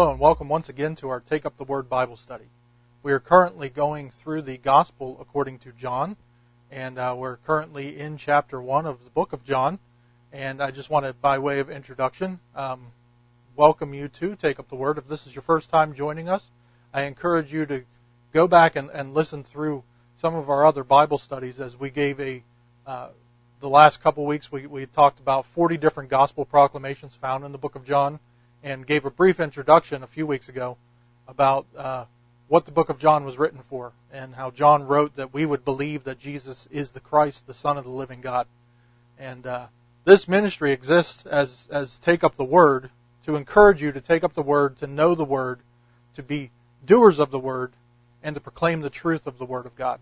Hello and welcome once again to our Take Up the Word Bible study. We are currently going through the Gospel according to John, and uh, we're currently in chapter 1 of the book of John. And I just want to, by way of introduction, um, welcome you to Take Up the Word. If this is your first time joining us, I encourage you to go back and, and listen through some of our other Bible studies as we gave a uh, the last couple weeks we, we talked about 40 different gospel proclamations found in the book of John and gave a brief introduction a few weeks ago about uh, what the book of John was written for and how John wrote that we would believe that Jesus is the Christ, the Son of the living God. And uh, this ministry exists as, as take up the word to encourage you to take up the word, to know the word, to be doers of the word, and to proclaim the truth of the word of God.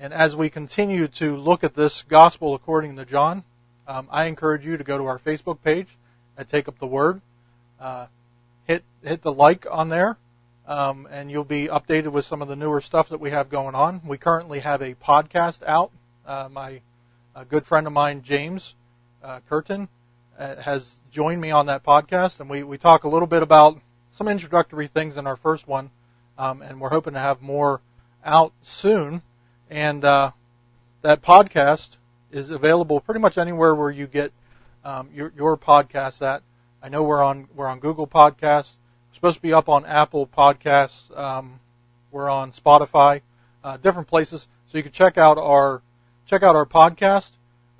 And as we continue to look at this gospel according to John, um, I encourage you to go to our Facebook page and take up the word. Uh, hit hit the like on there, um, and you'll be updated with some of the newer stuff that we have going on. We currently have a podcast out. Uh, my good friend of mine, James uh, Curtin, uh, has joined me on that podcast, and we, we talk a little bit about some introductory things in our first one, um, and we're hoping to have more out soon. And uh, that podcast is available pretty much anywhere where you get um, your your podcasts at. I know we're on we're on Google Podcasts. We're supposed to be up on Apple Podcasts. Um, we're on Spotify, uh, different places. So you can check out our check out our podcast.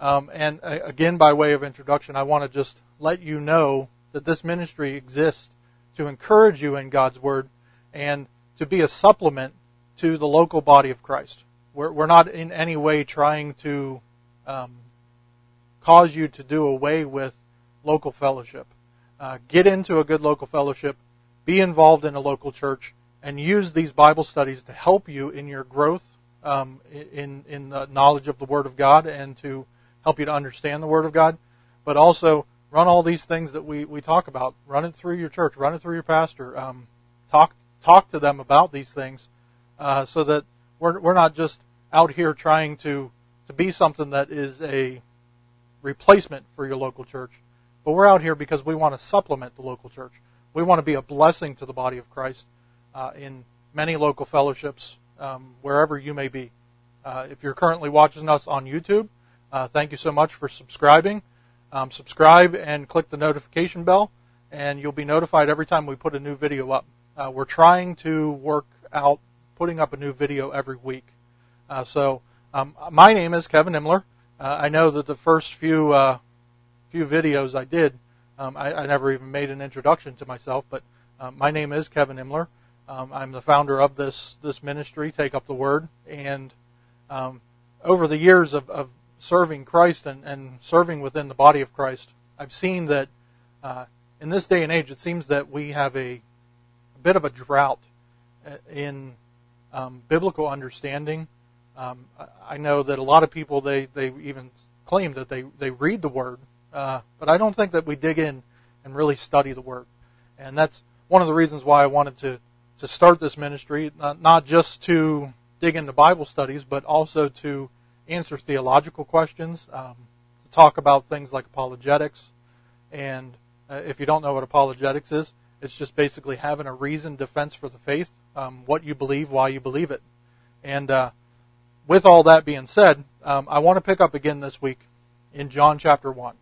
Um, and uh, again, by way of introduction, I want to just let you know that this ministry exists to encourage you in God's Word and to be a supplement to the local body of Christ. We're, we're not in any way trying to um, cause you to do away with local fellowship. Uh, get into a good local fellowship, be involved in a local church, and use these Bible studies to help you in your growth um, in in the knowledge of the Word of God and to help you to understand the Word of God. But also run all these things that we, we talk about. Run it through your church. Run it through your pastor. Um, talk talk to them about these things, uh, so that we're we're not just out here trying to, to be something that is a replacement for your local church, but we're out here because we want to supplement the local church. We want to be a blessing to the body of Christ uh, in many local fellowships, um, wherever you may be. Uh, if you're currently watching us on YouTube, uh, thank you so much for subscribing. Um, subscribe and click the notification bell, and you'll be notified every time we put a new video up. Uh, we're trying to work out putting up a new video every week. Uh, so um, my name is Kevin Imler. Uh, I know that the first few few videos I did, um, I, I, never even made an introduction to myself. But um, my name is Kevin Imler. Um, I'm the founder of this this ministry, Take Up the Word, and um, over the years of, of serving Christ and, and, serving within the body of Christ, I've seen that uh, in this day and age, it seems that we have a, a bit of a drought uh, in um, biblical understanding um, I know that a lot of people they they even claim that they they read the Word, uh, but I don't think that we dig in and really study the Word, and that's one of the reasons why I wanted to to start this ministry, not, not just to dig into Bible studies, but also to answer theological questions, um, to talk about things like apologetics, and uh, if you don't know what apologetics is, it's just basically having a reasoned defense for the faith, um, what you believe, why you believe it, and uh, with all that being said, um, I want to pick up again this week in John chapter 1.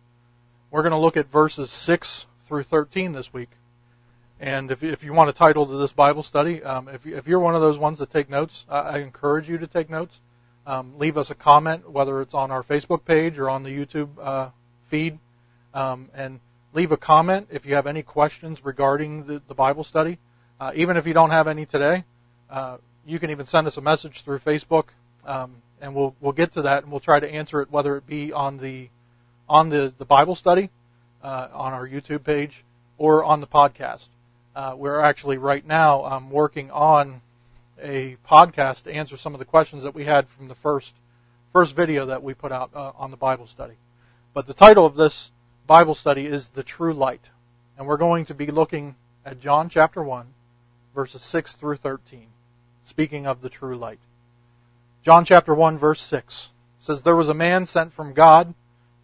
We're going to look at verses 6 through 13 this week. And if, if you want a title to this Bible study, um, if, if you're one of those ones that take notes, I, I encourage you to take notes. Um, leave us a comment, whether it's on our Facebook page or on the YouTube uh, feed. Um, and leave a comment if you have any questions regarding the, the Bible study. Uh, even if you don't have any today, uh, you can even send us a message through Facebook um, and we'll we'll get to that, and we'll try to answer it whether it be on the on the the Bible study uh, on our YouTube page or on the podcast. Uh, we're actually right now um, working on a podcast to answer some of the questions that we had from the first first video that we put out uh, on the Bible study. But the title of this Bible study is The True Light. And we're going to be looking at John chapter 1, verses 6 through 13, speaking of the true light. John chapter 1 verse 6 says there was a man sent from God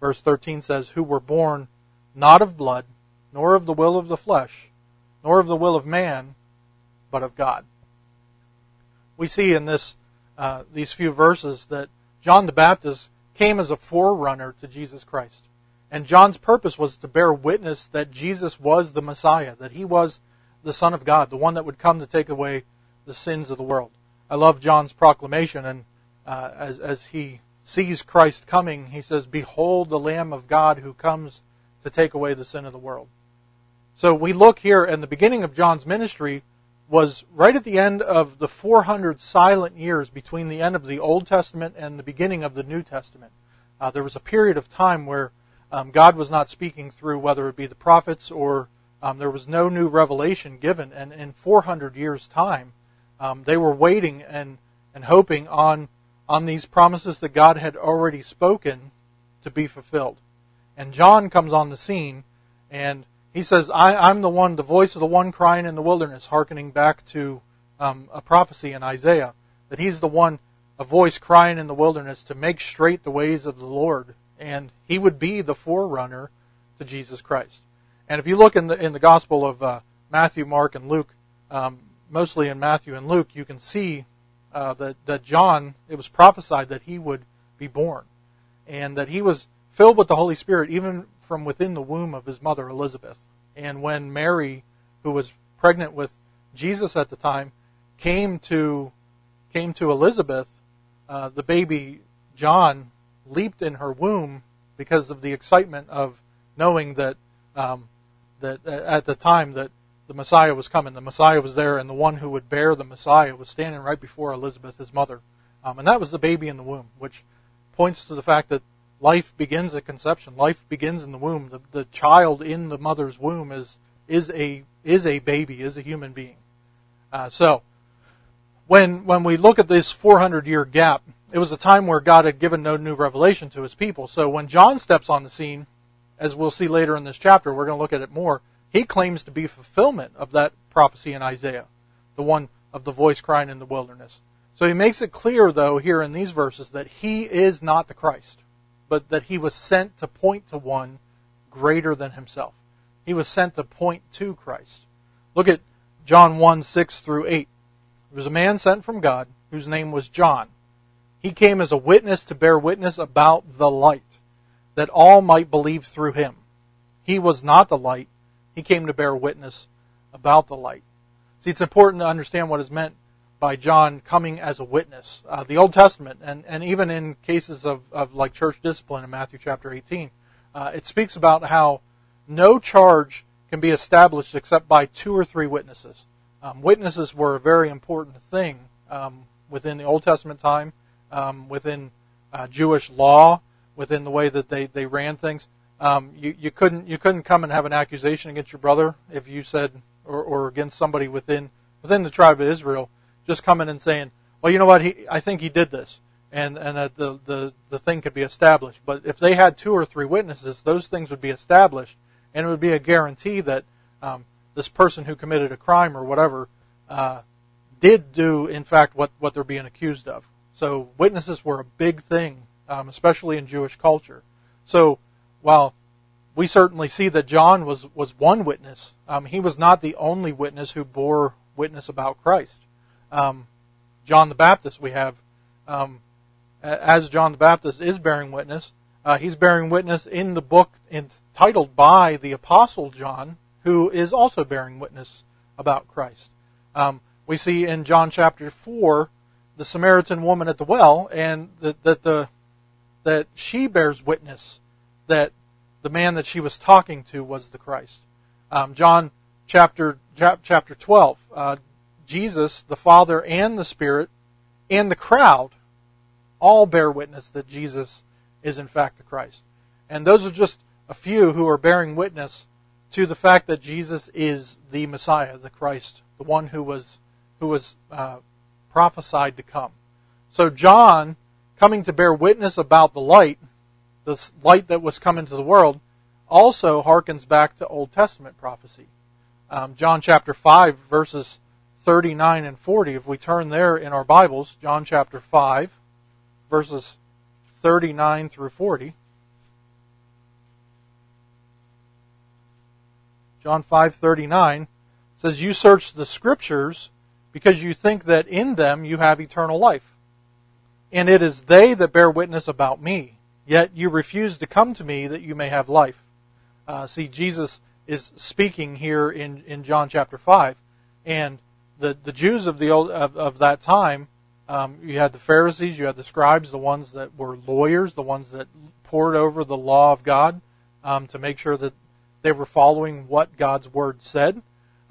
Verse 13 says, Who were born not of blood, nor of the will of the flesh, nor of the will of man, but of God. We see in this uh, these few verses that John the Baptist came as a forerunner to Jesus Christ. And John's purpose was to bear witness that Jesus was the Messiah, that he was the Son of God, the one that would come to take away the sins of the world. I love John's proclamation, and uh, as, as he sees Christ coming, he says, Behold the Lamb of God who comes to take away the sin of the world. So we look here and the beginning of John's ministry, was right at the end of the 400 silent years between the end of the Old Testament and the beginning of the New Testament. Uh, there was a period of time where um, God was not speaking through whether it be the prophets or um, there was no new revelation given. And in 400 years' time, um, they were waiting and, and hoping on, on these promises that God had already spoken to be fulfilled. And John comes on the scene and he says, I, am the one, the voice of the one crying in the wilderness, hearkening back to um, a prophecy in Isaiah, that he's the one, a voice crying in the wilderness to make straight the ways of the Lord. And he would be the forerunner to Jesus Christ. And if you look in the, in the Gospel of uh, Matthew, Mark, and Luke, um, mostly in Matthew and Luke, you can see uh, that, that John, it was prophesied that he would be born. And that he was filled with the Holy Spirit even from within the womb of his mother Elizabeth. And when Mary, who was pregnant with Jesus at the time, came to came to Elizabeth, uh, the baby John leaped in her womb because of the excitement of knowing that um, that uh, at the time that the Messiah was coming, the Messiah was there, and the one who would bear the Messiah was standing right before Elizabeth, his mother, um, and that was the baby in the womb, which points to the fact that life begins at conception. Life begins in the womb. The, the child in the mother's womb is is a is a baby, is a human being. Uh, so when when we look at this 400 year gap, it was a time where God had given no new revelation to His people. So when John steps on the scene, as we'll see later in this chapter, we're going to look at it more. He claims to be fulfillment of that prophecy in Isaiah, the one of the voice crying in the wilderness. So he makes it clear, though, here in these verses, that he is not the Christ but that he was sent to point to one greater than himself. He was sent to point to Christ. Look at John 1 6 through 8. There was a man sent from God whose name was John. He came as a witness to bear witness about the light, that all might believe through him. He was not the light, he came to bear witness about the light. See, it's important to understand what is meant by John coming as a witness. Uh, the Old Testament, and, and even in cases of, of like church discipline in Matthew chapter 18, uh, it speaks about how no charge can be established except by two or three witnesses. Um, witnesses were a very important thing um, within the Old Testament time, um, within uh, Jewish law, within the way that they, they ran things. Um, you, you couldn't you couldn't come and have an accusation against your brother if you said or, or against somebody within within the tribe of Israel just coming and saying, well, you know what, he, I think he did this, and and that the, the the thing could be established. But if they had two or three witnesses, those things would be established, and it would be a guarantee that um, this person who committed a crime or whatever uh, did do, in fact, what what they're being accused of. So witnesses were a big thing, um, especially in Jewish culture. So while we certainly see that John was was one witness, um, he was not the only witness who bore witness about Christ um, John the Baptist we have, um, as John the Baptist is bearing witness, uh, he's bearing witness in the book entitled by the Apostle John, who is also bearing witness about Christ. Um, we see in John chapter 4 the Samaritan woman at the well, and that, that, the, that she bears witness that the man that she was talking to was the Christ. Um, John chapter chapter 12, uh, Jesus, the Father, and the Spirit, and the crowd all bear witness that Jesus is in fact the Christ. And those are just a few who are bearing witness to the fact that Jesus is the Messiah, the Christ, the one who was who was uh, prophesied to come. So John, coming to bear witness about the light, the light that was come into the world, also harkens back to Old Testament prophecy. Um, John chapter 5, verses 39 and 40. If we turn there in our Bibles, John chapter 5, verses 39 through 40. John 5:39 says you search the scriptures because you think that in them you have eternal life. And it is they that bear witness about me. Yet you refuse to come to me that you may have life. Uh, see, Jesus is speaking here in, in John chapter 5. And the, the Jews of, the old, of, of that time, um, you had the Pharisees, you had the scribes, the ones that were lawyers, the ones that pored over the law of God um, to make sure that they were following what God's word said.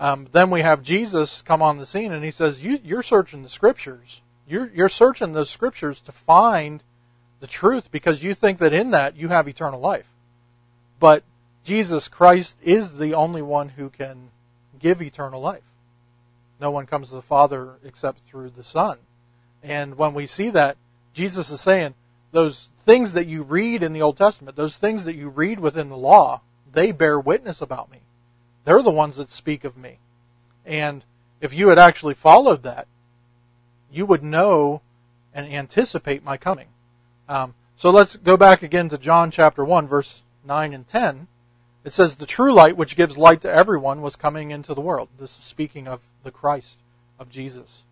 Um, then we have Jesus come on the scene and he says, you, are searching the scriptures. You're, you're searching those scriptures to find the truth because you think that in that you have eternal life. But Jesus Christ is the only one who can give eternal life. No one comes to the Father except through the Son. And when we see that, Jesus is saying, those things that you read in the Old Testament, those things that you read within the law, they bear witness about me. They're the ones that speak of me. And if you had actually followed that, you would know and anticipate my coming. Um, so let's go back again to John chapter 1, verse 9 and 10. It says, The true light which gives light to everyone was coming into the world. This is speaking of the Christ, of Jesus.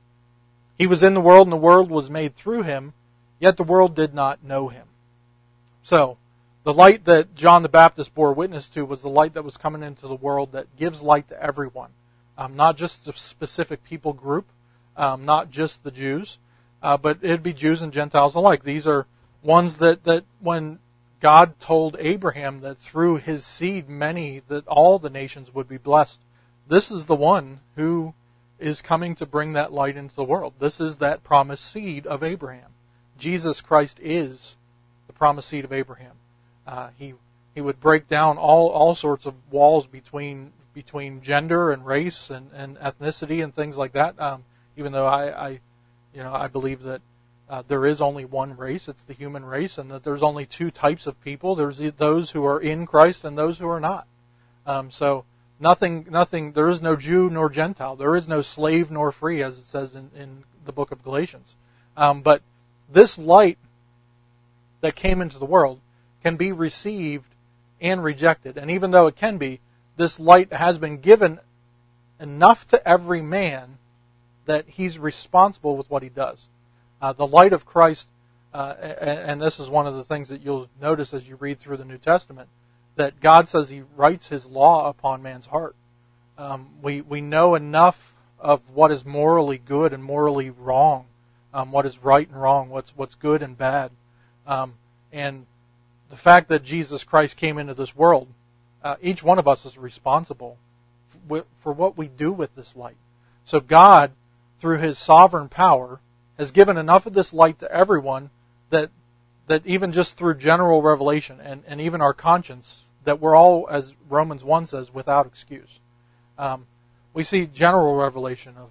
He was in the world, and the world was made through him, yet the world did not know him. So, the light that John the Baptist bore witness to was the light that was coming into the world that gives light to everyone, um, not just a specific people group, um, not just the Jews, uh, but it'd be Jews and Gentiles alike. These are ones that, that when God told Abraham that through his seed many, that all the nations would be blessed, this is the one who is coming to bring that light into the world. This is that promised seed of Abraham. Jesus Christ is the promised seed of Abraham. Uh, he he would break down all all sorts of walls between between gender and race and, and ethnicity and things like that. Um, even though I, I, you know, I believe that uh, there is only one race, it's the human race, and that there's only two types of people. There's those who are in Christ and those who are not. Um, so nothing, nothing. There is no Jew nor Gentile. There is no slave nor free, as it says in, in the book of Galatians. Um, but this light that came into the world can be received and rejected. And even though it can be, this light has been given enough to every man that he's responsible with what he does. Uh, the light of Christ, uh, and, and, this is one of the things that you'll notice as you read through the New Testament, that God says He writes His law upon man's heart. Um, we we know enough of what is morally good and morally wrong, um, what is right and wrong, what's what's good and bad, um, and the fact that Jesus Christ came into this world, uh, each one of us is responsible for, for what we do with this light. So God, through His sovereign power, has given enough of this light to everyone that that even just through general revelation and, and even our conscience, that we're all, as Romans 1 says, without excuse. Um, we see general revelation of,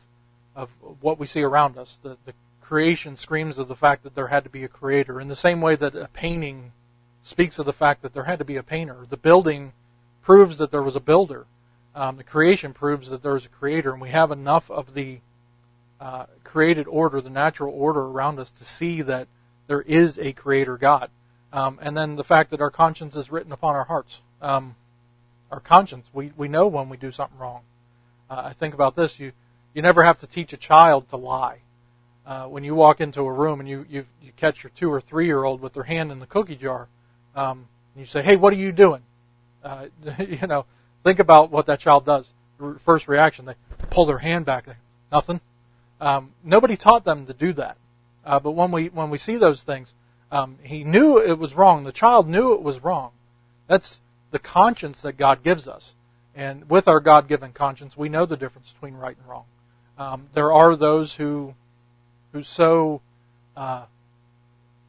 of what we see around us. The, the creation screams of the fact that there had to be a creator. In the same way that a painting speaks of the fact that there had to be a painter. The building proves that there was a builder. Um, the creation proves that there is a creator, and we have enough of the uh, created order, the natural order around us, to see that there is a creator God. Um, and then the fact that our conscience is written upon our hearts. Um, our conscience, we, we know when we do something wrong. Uh, I think about this. You, you never have to teach a child to lie. Uh, when you walk into a room and you, you, you catch your two or three year old with their hand in the cookie jar, um, and you say, "Hey, what are you doing?" Uh, you know, think about what that child does. First reaction, they pull their hand back. They, Nothing. Um, nobody taught them to do that. Uh, but when we when we see those things, um, he knew it was wrong. The child knew it was wrong. That's the conscience that God gives us, and with our God-given conscience, we know the difference between right and wrong. Um, there are those who who so uh,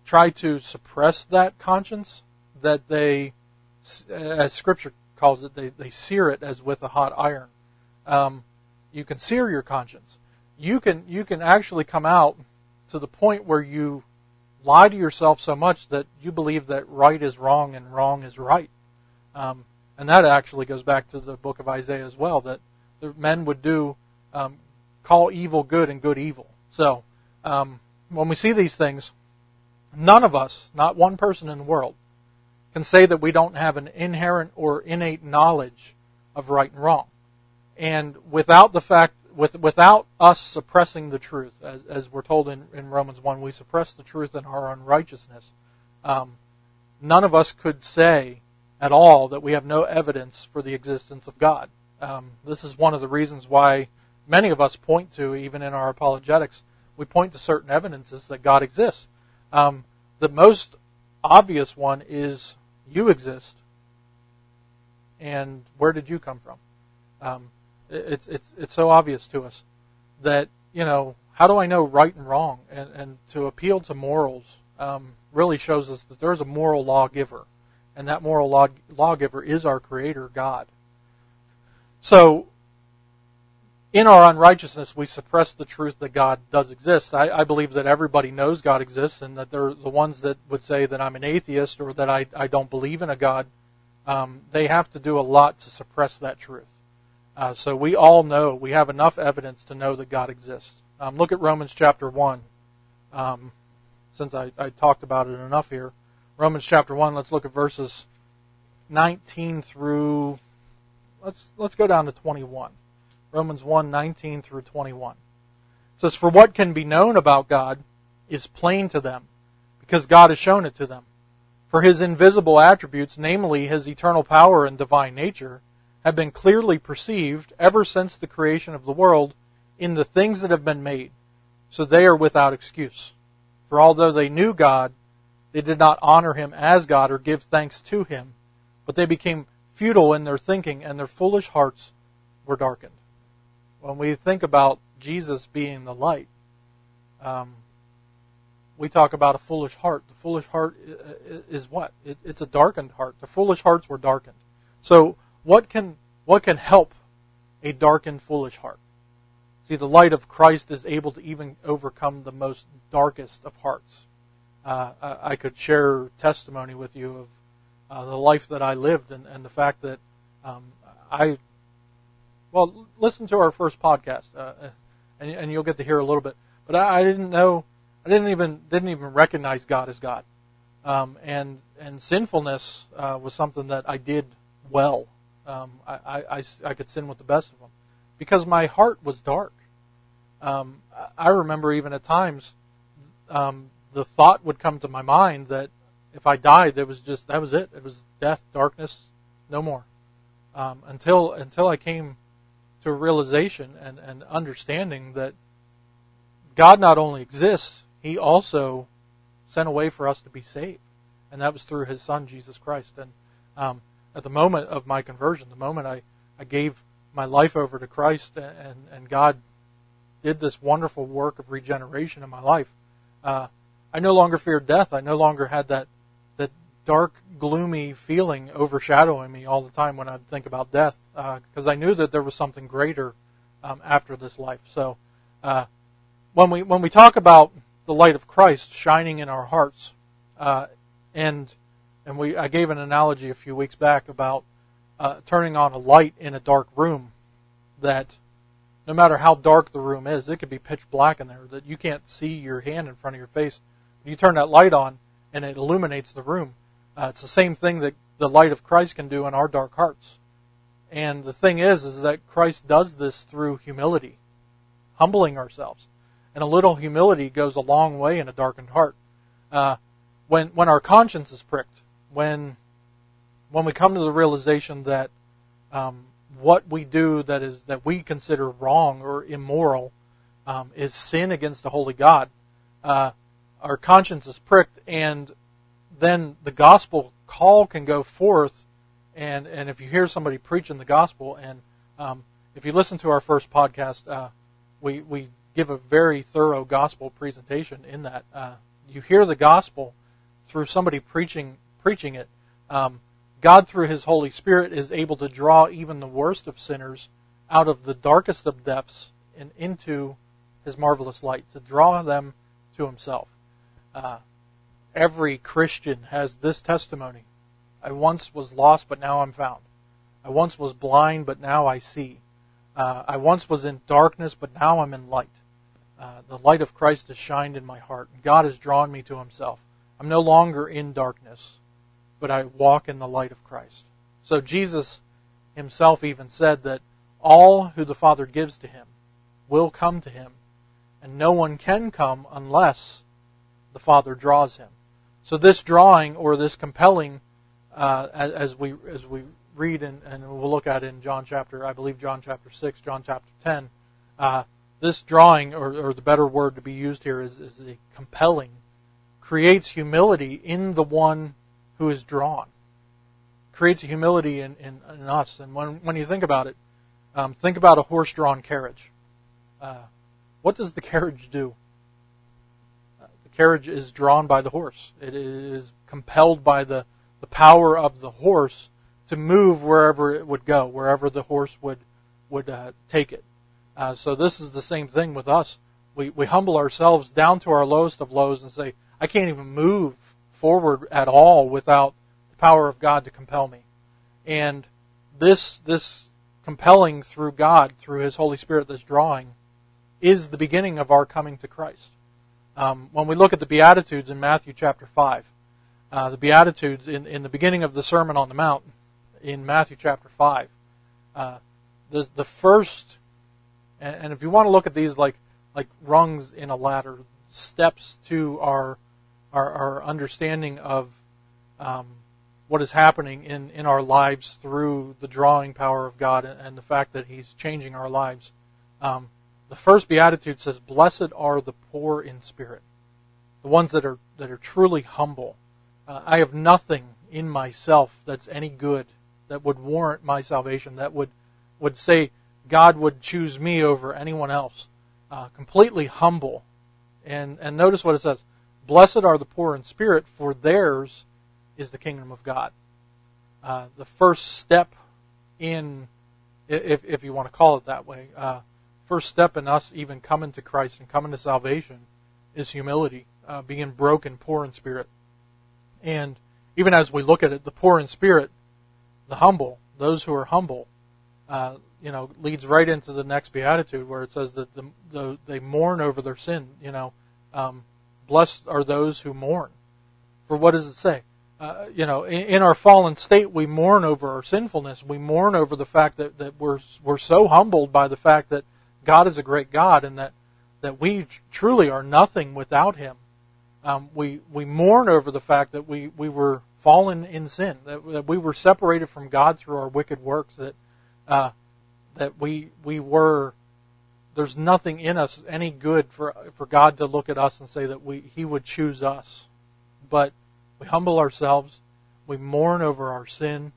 try to suppress that conscience that they, as Scripture calls it, they, they sear it as with a hot iron. Um, you can sear your conscience. You can you can actually come out to the point where you lie to yourself so much that you believe that right is wrong and wrong is right. Um, and that actually goes back to the book of Isaiah as well, that the men would do um, call evil good and good evil. So um, when we see these things, none of us, not one person in the world, can say that we don't have an inherent or innate knowledge of right and wrong. And without the fact, with, without us suppressing the truth, as, as we're told in, in, Romans 1, we suppress the truth in our unrighteousness. Um, none of us could say at all that we have no evidence for the existence of God. Um, this is one of the reasons why many of us point to, even in our apologetics, we point to certain evidences that God exists. Um, the most obvious one is you exist, and where did you come from? Um, it's it's it's so obvious to us that you know how do I know right and wrong, and and to appeal to morals um, really shows us that there's a moral lawgiver, and that moral law, lawgiver is our Creator God. So in our unrighteousness, we suppress the truth that God does exist. I, I, believe that everybody knows God exists, and that they're the ones that would say that I'm an atheist or that I, I don't believe in a God. Um, they have to do a lot to suppress that truth. Uh, so we all know, we have enough evidence to know that God exists. Um, look at Romans chapter 1. Um, since I, I talked about it enough here. Romans chapter 1, let's look at verses 19 through, let's, let's go down to 21. Romans 1 19 through 21. It says, For what can be known about God is plain to them, because God has shown it to them. For his invisible attributes, namely his eternal power and divine nature, have been clearly perceived ever since the creation of the world in the things that have been made, so they are without excuse. For although they knew God, they did not honor him as God or give thanks to him, but they became futile in their thinking, and their foolish hearts were darkened when we think about Jesus being the light, um, we talk about a foolish heart. The foolish heart is what? It, it's a darkened heart. The foolish hearts were darkened. So what can what can help a darkened, foolish heart? See, the light of Christ is able to even overcome the most darkest of hearts. Uh, I could share testimony with you of uh, the life that I lived and, and the fact that um, I well, listen to our first podcast, uh, and, and you'll get to hear a little bit. But I, I, didn't know, I didn't even didn't even recognize God as God, um, and and sinfulness uh, was something that I did well. Um, I, I, I, could sin with the best of them because my heart was dark. Um, I remember even at times um, the thought would come to my mind that if I died, there was just that was it. It was death, darkness, no more. Um, until until I came to a realization and, and understanding that God not only exists, He also sent a way for us to be saved. And that was through His Son, Jesus Christ. And um, at the moment of my conversion, the moment I, I gave my life over to Christ and, and God did this wonderful work of regeneration in my life, uh, I no longer feared death. I no longer had that, that dark, gloomy feeling overshadowing me all the time when I'd think about death, because uh, I knew that there was something greater um, after this life. So, uh, when we when we talk about the light of Christ shining in our hearts, uh, and and we I gave an analogy a few weeks back about uh, turning on a light in a dark room, that no matter how dark the room is, it could be pitch black in there, that you can't see your hand in front of your face. You turn that light on, and it illuminates the room uh, it's the same thing that the light of Christ can do in our dark hearts. And the thing is, is that Christ does this through humility, humbling ourselves. And a little humility goes a long way in a darkened heart. Uh, when when our conscience is pricked, when when we come to the realization that um, what we do that is that we consider wrong or immoral um, is sin against the holy God, uh, our conscience is pricked, and then the gospel call can go forth. And, and if you hear somebody preaching the gospel, and um, if you listen to our first podcast, uh, we, we give a very thorough gospel presentation in that. Uh, you hear the gospel through somebody preaching preaching it. Um, God, through His Holy Spirit, is able to draw even the worst of sinners out of the darkest of depths and into His marvelous light, to draw them to Himself. Uh, every Christian has this testimony I once was lost, but now I'm found. I once was blind, but now I see. Uh, I once was in darkness, but now I'm in light. Uh, the light of Christ has shined in my heart. And God has drawn me to Himself. I'm no longer in darkness, but I walk in the light of Christ. So Jesus Himself even said that all who the Father gives to Him will come to Him, and no one can come unless the Father draws him. So this drawing or this compelling, uh, as, we as we read and, and we'll look at in John chapter, I believe John chapter six, John chapter ten. Uh, this drawing, or, or, the better word to be used here, is, is a compelling, creates humility in the one who is drawn. Creates a humility in, in, in us. And when, when you think about it, um, think about a horse drawn carriage. Uh, what does the carriage do? Uh, the carriage is drawn by the horse. It is compelled by the, the power of the horse to move wherever it would go, wherever the horse would would uh, take it. Uh, so this is the same thing with us. We we humble ourselves down to our lowest of lows and say, I can't even move forward at all without the power of God to compel me. And this this compelling through God, through His Holy Spirit, this drawing, is the beginning of our coming to Christ. Um, when we look at the Beatitudes in Matthew chapter 5, uh, the Beatitudes in, in the beginning of the Sermon on the Mount, in Matthew chapter 5. Uh, the, the first, and, and, if you want to look at these like, like rungs in a ladder, steps to our, our, our understanding of um, what is happening in, in our lives through the drawing power of God and, the fact that He's changing our lives. Um, the first beatitude says, "Blessed are the poor in spirit, the ones that are that are truly humble." Uh, I have nothing in myself that's any good that would warrant my salvation, that would, would say God would choose me over anyone else. Uh, completely humble. And, and notice what it says Blessed are the poor in spirit, for theirs is the kingdom of God. Uh, the first step in, if, if you want to call it that way, uh, first step in us even coming to Christ and coming to salvation is humility, uh, being broken, poor in spirit. And even as we look at it, the poor in spirit the humble, those who are humble, uh, you know, leads right into the next beatitude where it says that the, the, they mourn over their sin. You know, um, blessed are those who mourn. For what does it say? Uh, you know, in, in, our fallen state, we mourn over our sinfulness. We mourn over the fact that, that we're we're so humbled by the fact that God is a great God and that that we truly are nothing without Him. Um, we we mourn over the fact that we we were fallen in sin, that, that we were separated from God through our wicked works, that uh, that we we were there's nothing in us any good for for God to look at us and say that we He would choose us, but we humble ourselves, we mourn over our sin,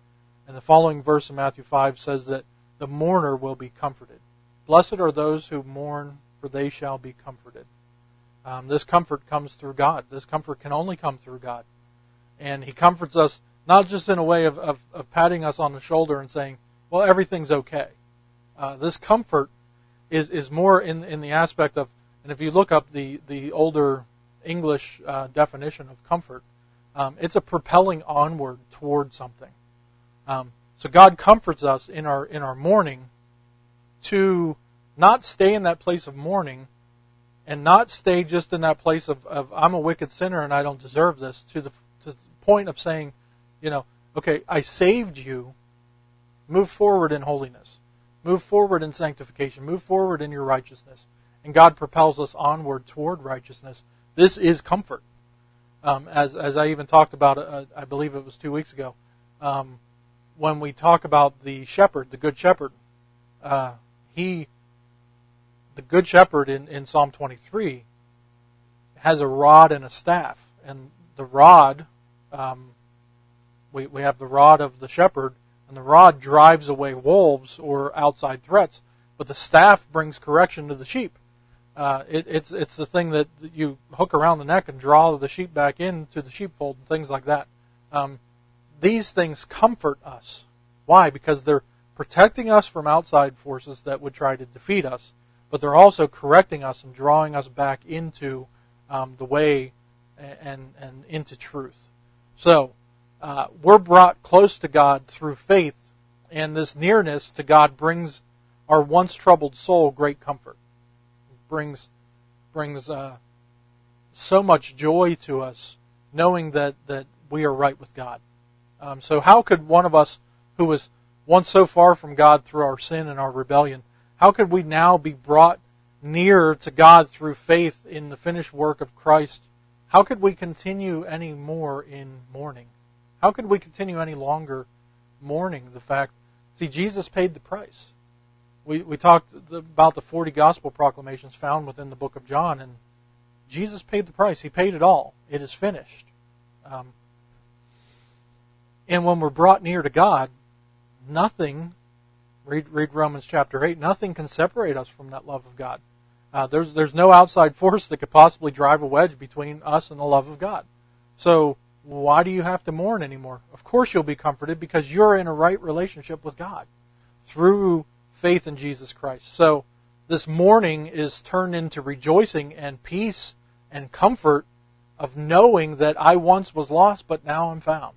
and the following verse in Matthew five says that the mourner will be comforted. Blessed are those who mourn, for they shall be comforted. Um, this comfort comes through God. This comfort can only come through God. And he comforts us not just in a way of, of, of patting us on the shoulder and saying, well, everything's okay. Uh, this comfort is, is more in, in the aspect of, and if you look up the, the older English uh, definition of comfort, um, it's a propelling onward toward something. Um, so God comforts us in our in our mourning to not stay in that place of mourning and not stay just in that place of, of I'm a wicked sinner and I don't deserve this to the point of saying, you know, okay, I saved you. Move forward in holiness. Move forward in sanctification. Move forward in your righteousness. And God propels us onward toward righteousness. This is comfort. Um, as, as I even talked about, uh, I believe it was two weeks ago, um, when we talk about the shepherd, the good shepherd, uh, he, the good shepherd in, in Psalm 23, has a rod and a staff. And the rod um, we, we have the rod of the shepherd, and the rod drives away wolves or outside threats, but the staff brings correction to the sheep. Uh, it, it's it's the thing that you hook around the neck and draw the sheep back into the sheepfold and things like that. Um, these things comfort us. Why? Because they're protecting us from outside forces that would try to defeat us, but they're also correcting us and drawing us back into um, the way and, and into truth. So, uh, we're brought close to God through faith, and this nearness to God brings our once troubled soul great comfort. It brings brings uh, so much joy to us, knowing that that we are right with God. Um, so, how could one of us who was once so far from God through our sin and our rebellion, how could we now be brought near to God through faith in the finished work of Christ? How could we continue any more in mourning? How could we continue any longer mourning the fact? See, Jesus paid the price. We we talked about the forty gospel proclamations found within the book of John, and Jesus paid the price. He paid it all. It is finished. Um, and when we're brought near to God, nothing, read, read Romans chapter 8, nothing can separate us from that love of God. Uh, there's, there's no outside force that could possibly drive a wedge between us and the love of God. So, why do you have to mourn anymore? Of course you'll be comforted because you're in a right relationship with God through faith in Jesus Christ. So, this mourning is turned into rejoicing and peace and comfort of knowing that I once was lost, but now I'm found.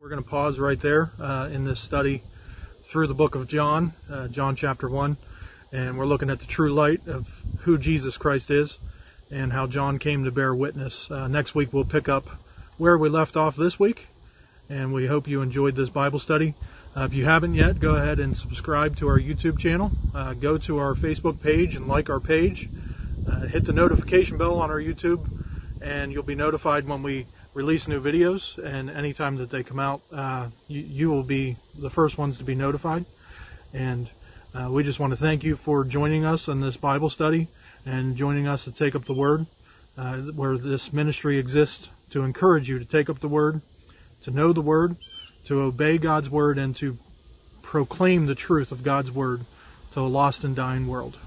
We're going to pause right there uh, in this study through the book of John, uh, John chapter 1, and we're looking at the true light of who Jesus Christ is and how John came to bear witness. Uh, next week we'll pick up where we left off this week, and we hope you enjoyed this Bible study. Uh, if you haven't yet, go ahead and subscribe to our YouTube channel. Uh, go to our Facebook page and like our page. Uh, hit the notification bell on our YouTube, and you'll be notified when we release new videos, and anytime that they come out, uh, you, you, will be the first ones to be notified. And uh, we just want to thank you for joining us in this Bible study and joining us to take up the Word, uh, where this ministry exists to encourage you to take up the Word, to know the Word, to obey God's Word, and to proclaim the truth of God's Word to a lost and dying world.